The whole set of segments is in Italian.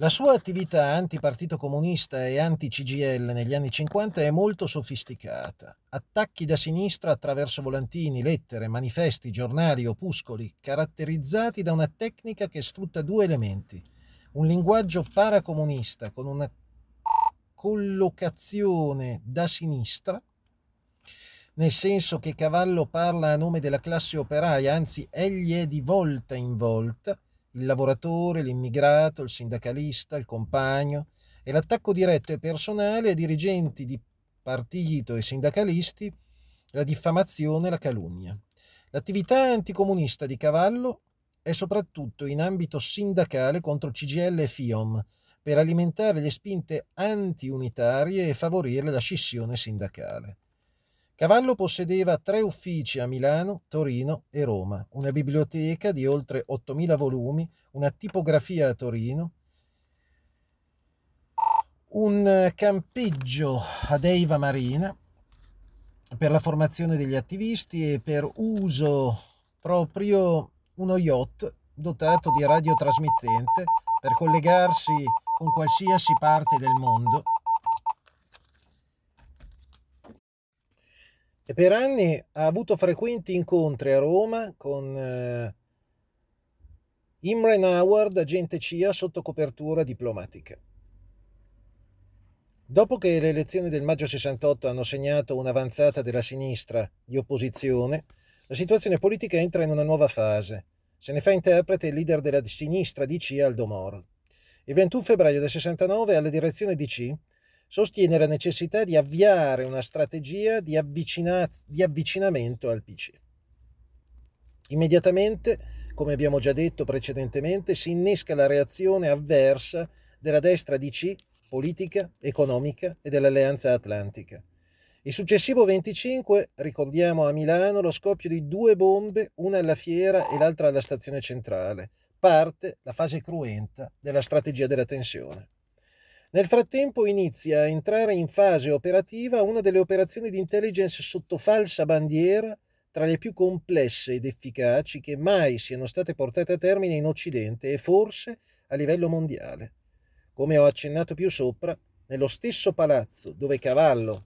La sua attività anti-partito comunista e anti-CGL negli anni 50 è molto sofisticata. Attacchi da sinistra attraverso volantini, lettere, manifesti, giornali, opuscoli, caratterizzati da una tecnica che sfrutta due elementi. Un linguaggio paracomunista con una collocazione da sinistra, nel senso che Cavallo parla a nome della classe operaia, anzi egli è di volta in volta, il lavoratore, l'immigrato, il sindacalista, il compagno, e l'attacco diretto e personale a dirigenti di partito e sindacalisti, la diffamazione e la calunnia. L'attività anticomunista di Cavallo è soprattutto in ambito sindacale contro CGL e FIOM, per alimentare le spinte anti-unitarie e favorire la scissione sindacale. Cavallo possedeva tre uffici a Milano, Torino e Roma, una biblioteca di oltre 8.000 volumi, una tipografia a Torino, un campeggio ad Eiva Marina per la formazione degli attivisti e per uso proprio uno yacht dotato di radiotrasmittente per collegarsi con qualsiasi parte del mondo E per anni ha avuto frequenti incontri a Roma con eh, Imre Howard, agente CIA sotto copertura diplomatica. Dopo che le elezioni del maggio 68 hanno segnato un'avanzata della sinistra di opposizione, la situazione politica entra in una nuova fase. Se ne fa interprete il leader della sinistra DC Aldo Moro. Il 21 febbraio del 69 alla direzione DC sostiene la necessità di avviare una strategia di, avvicina- di avvicinamento al PC. Immediatamente, come abbiamo già detto precedentemente, si innesca la reazione avversa della destra DC, politica, economica e dell'Alleanza Atlantica. Il successivo 25 ricordiamo a Milano lo scoppio di due bombe, una alla fiera e l'altra alla stazione centrale. Parte la fase cruenta della strategia della tensione. Nel frattempo inizia a entrare in fase operativa una delle operazioni di intelligence sotto falsa bandiera tra le più complesse ed efficaci che mai siano state portate a termine in Occidente e forse a livello mondiale. Come ho accennato più sopra, nello stesso palazzo dove Cavallo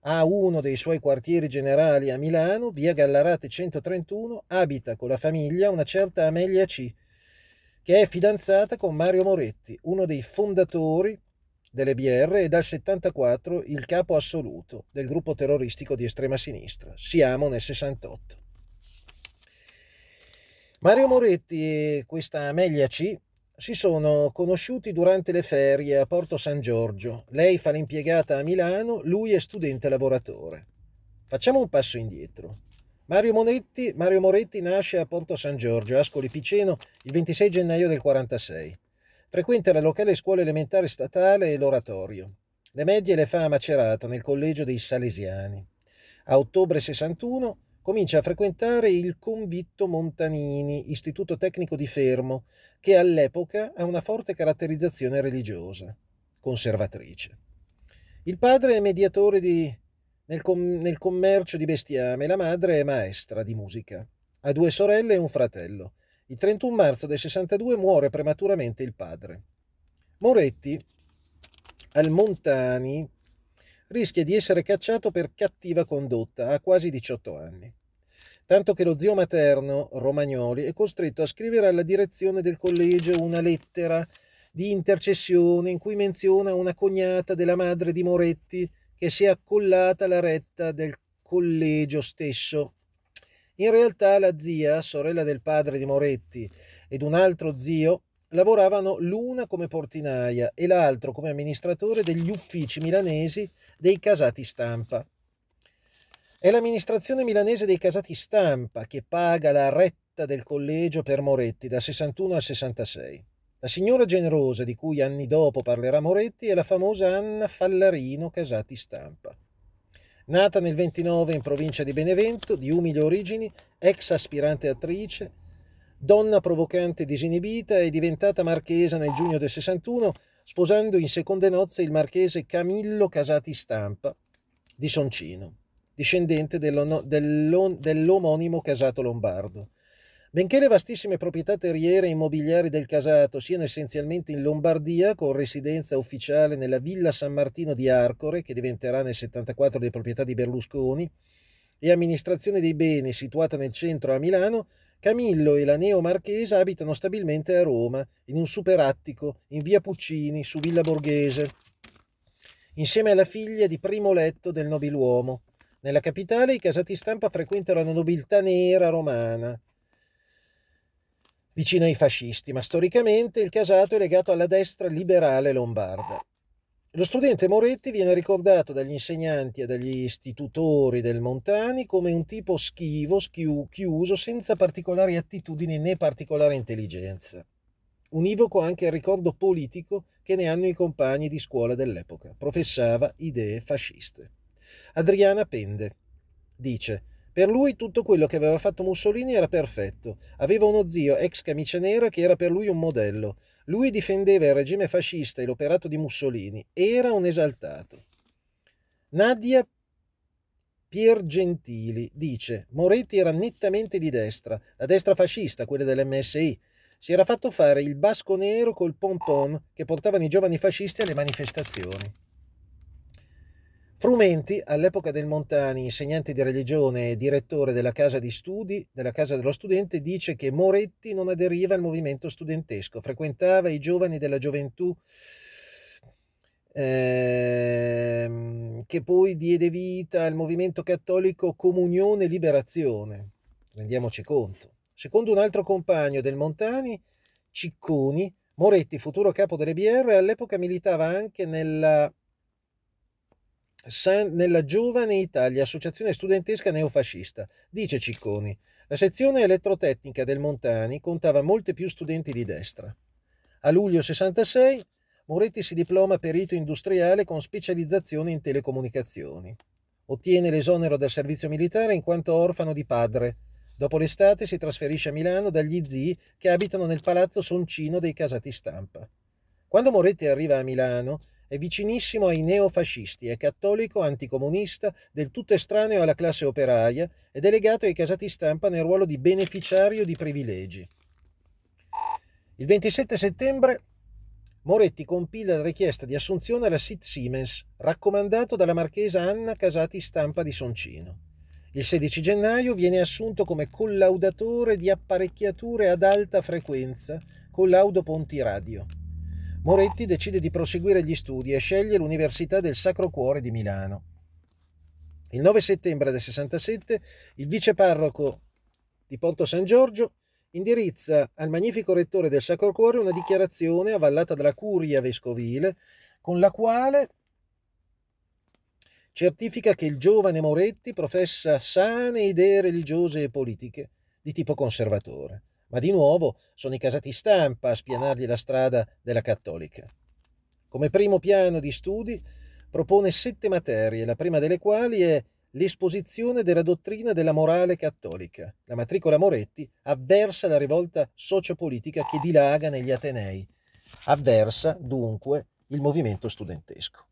ha uno dei suoi quartieri generali a Milano, via Gallarate 131, abita con la famiglia una certa Amelia C., che è fidanzata con Mario Moretti, uno dei fondatori delle BR e dal 74 il capo assoluto del gruppo terroristico di estrema sinistra. Siamo nel 68. Mario Moretti e questa Amelia C si sono conosciuti durante le ferie a Porto San Giorgio. Lei fa l'impiegata a Milano, lui è studente lavoratore. Facciamo un passo indietro. Mario, Monetti, Mario Moretti nasce a Porto San Giorgio, Ascoli Piceno, il 26 gennaio del 46. Frequenta la locale scuola elementare statale e l'oratorio. Le medie le fa a Macerata, nel collegio dei Salesiani. A ottobre 61 comincia a frequentare il Convitto Montanini, istituto tecnico di Fermo, che all'epoca ha una forte caratterizzazione religiosa, conservatrice. Il padre è mediatore di nel, com- nel commercio di bestiame la madre è maestra di musica. Ha due sorelle e un fratello. Il 31 marzo del 62 muore prematuramente il padre. Moretti, al Montani, rischia di essere cacciato per cattiva condotta a quasi 18 anni. Tanto che lo zio materno, Romagnoli, è costretto a scrivere alla direzione del collegio una lettera di intercessione in cui menziona una cognata della madre di Moretti che si è accollata alla retta del collegio stesso. In realtà la zia, sorella del padre di Moretti, ed un altro zio lavoravano l'una come portinaia e l'altro come amministratore degli uffici milanesi dei casati stampa. È l'amministrazione milanese dei casati stampa che paga la retta del collegio per Moretti da 61 al 66. La signora generosa di cui anni dopo parlerà Moretti è la famosa Anna Fallarino Casati Stampa. Nata nel 29 in provincia di Benevento, di umili origini, ex aspirante attrice, donna provocante e disinibita, è diventata marchesa nel giugno del 61, sposando in seconde nozze il marchese Camillo Casati Stampa di Soncino, discendente dell'omonimo casato lombardo. Benché le vastissime proprietà terriere e immobiliari del casato siano essenzialmente in Lombardia, con residenza ufficiale nella Villa San Martino di Arcore, che diventerà nel 74 di proprietà di Berlusconi, e amministrazione dei beni situata nel centro a Milano, Camillo e la neo marchesa abitano stabilmente a Roma, in un superattico, in via Puccini, su Villa Borghese, insieme alla figlia di primo letto del nobiluomo. Nella capitale i casati stampa frequentano la nobiltà nera romana, vicino ai fascisti, ma storicamente il casato è legato alla destra liberale lombarda. Lo studente Moretti viene ricordato dagli insegnanti e dagli istitutori del Montani come un tipo schivo, schiu, chiuso, senza particolari attitudini né particolare intelligenza. Univoco anche il ricordo politico che ne hanno i compagni di scuola dell'epoca. Professava idee fasciste. Adriana Pende dice per lui tutto quello che aveva fatto Mussolini era perfetto. Aveva uno zio ex camicia nera che era per lui un modello. Lui difendeva il regime fascista e l'operato di Mussolini. Era un esaltato. Nadia Piergentili dice Moretti era nettamente di destra, la destra fascista, quella dell'MSI. Si era fatto fare il basco nero col pompon che portavano i giovani fascisti alle manifestazioni. Frumenti, all'epoca del Montani, insegnante di religione e direttore della casa di studi, della casa dello studente, dice che Moretti non aderiva al movimento studentesco, frequentava i giovani della gioventù ehm, che poi diede vita al movimento cattolico Comunione Liberazione. Rendiamoci conto. Secondo un altro compagno del Montani, Cicconi, Moretti, futuro capo delle BR, all'epoca militava anche nella nella Giovane Italia, associazione studentesca neofascista. Dice Cicconi, la sezione elettrotecnica del Montani contava molte più studenti di destra. A luglio 66 Moretti si diploma perito industriale con specializzazione in telecomunicazioni. Ottiene l'esonero dal servizio militare in quanto orfano di padre. Dopo l'estate si trasferisce a Milano dagli zii che abitano nel palazzo Soncino dei Casati Stampa. Quando Moretti arriva a Milano, è vicinissimo ai neofascisti, è cattolico, anticomunista, del tutto estraneo alla classe operaia ed è legato ai casati stampa nel ruolo di beneficiario di privilegi. Il 27 settembre Moretti compila la richiesta di assunzione alla SIT Siemens, raccomandato dalla marchesa Anna Casati Stampa di Soncino. Il 16 gennaio viene assunto come collaudatore di apparecchiature ad alta frequenza, collaudo ponti radio. Moretti decide di proseguire gli studi e sceglie l'Università del Sacro Cuore di Milano. Il 9 settembre del 67 il viceparroco di Porto San Giorgio indirizza al magnifico rettore del Sacro Cuore una dichiarazione avallata dalla curia vescovile con la quale certifica che il giovane Moretti professa sane idee religiose e politiche di tipo conservatore ma di nuovo sono i casati stampa a spianargli la strada della cattolica. Come primo piano di studi propone sette materie, la prima delle quali è l'esposizione della dottrina della morale cattolica. La matricola Moretti avversa la rivolta sociopolitica che dilaga negli Atenei. Avversa dunque il movimento studentesco.